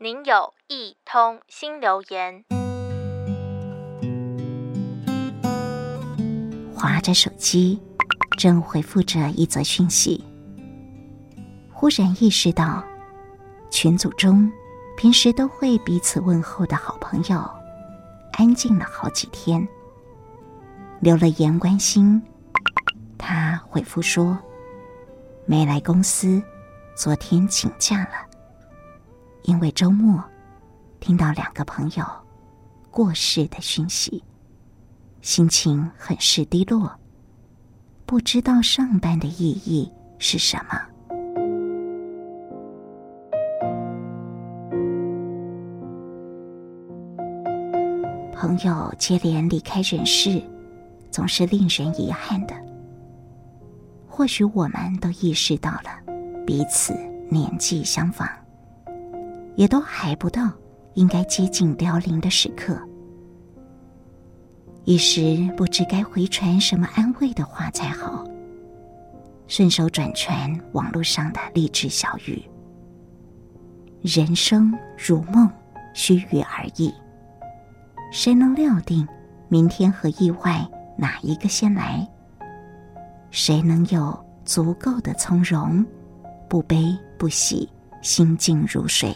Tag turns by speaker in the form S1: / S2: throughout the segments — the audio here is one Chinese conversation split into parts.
S1: 您有一通新留言。
S2: 划着手机，正回复着一则讯息，忽然意识到，群组中平时都会彼此问候的好朋友，安静了好几天。留了言关心，他回复说，没来公司，昨天请假了。因为周末听到两个朋友过世的讯息，心情很是低落，不知道上班的意义是什么。朋友接连离开人世，总是令人遗憾的。或许我们都意识到了彼此年纪相仿。也都还不到应该接近凋零的时刻，一时不知该回传什么安慰的话才好，顺手转传网络上的励志小语：“人生如梦，须臾而已。谁能料定明天和意外哪一个先来？谁能有足够的从容，不悲不喜，心静如水？”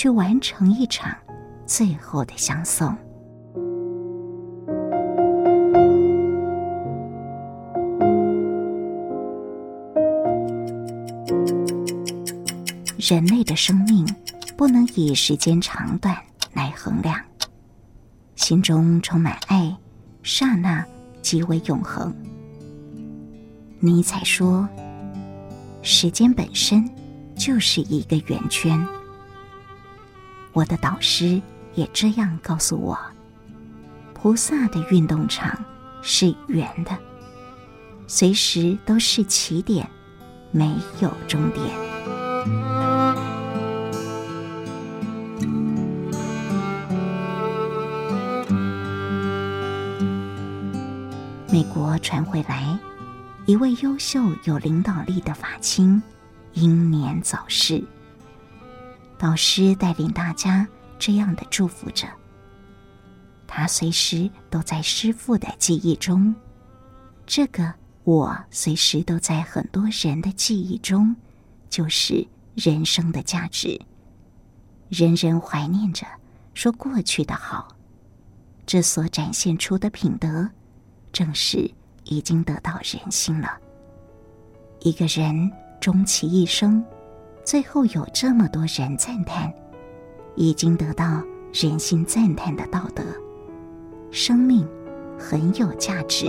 S2: 去完成一场最后的相送。人类的生命不能以时间长短来衡量，心中充满爱，刹那即为永恒。尼采说：“时间本身就是一个圆圈。”我的导师也这样告诉我：菩萨的运动场是圆的，随时都是起点，没有终点。美国传回来，一位优秀有领导力的法亲英年早逝。导师带领大家这样的祝福着，他随时都在师父的记忆中，这个我随时都在很多人的记忆中，就是人生的价值。人人怀念着，说过去的好，这所展现出的品德，正是已经得到人心了。一个人终其一生。最后有这么多人赞叹，已经得到人心赞叹的道德，生命很有价值。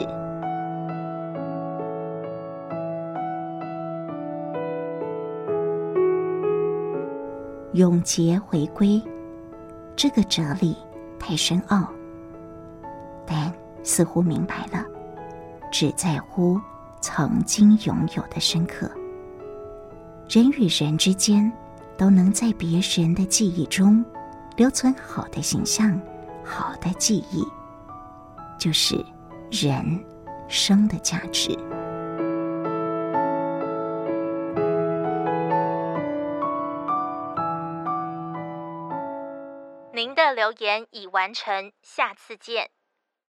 S2: 永劫回归，这个哲理太深奥，但似乎明白了，只在乎曾经拥有的深刻。人与人之间都能在别人的记忆中留存好的形象、好的记忆，就是人生的价值。
S1: 您的留言已完成，下次见。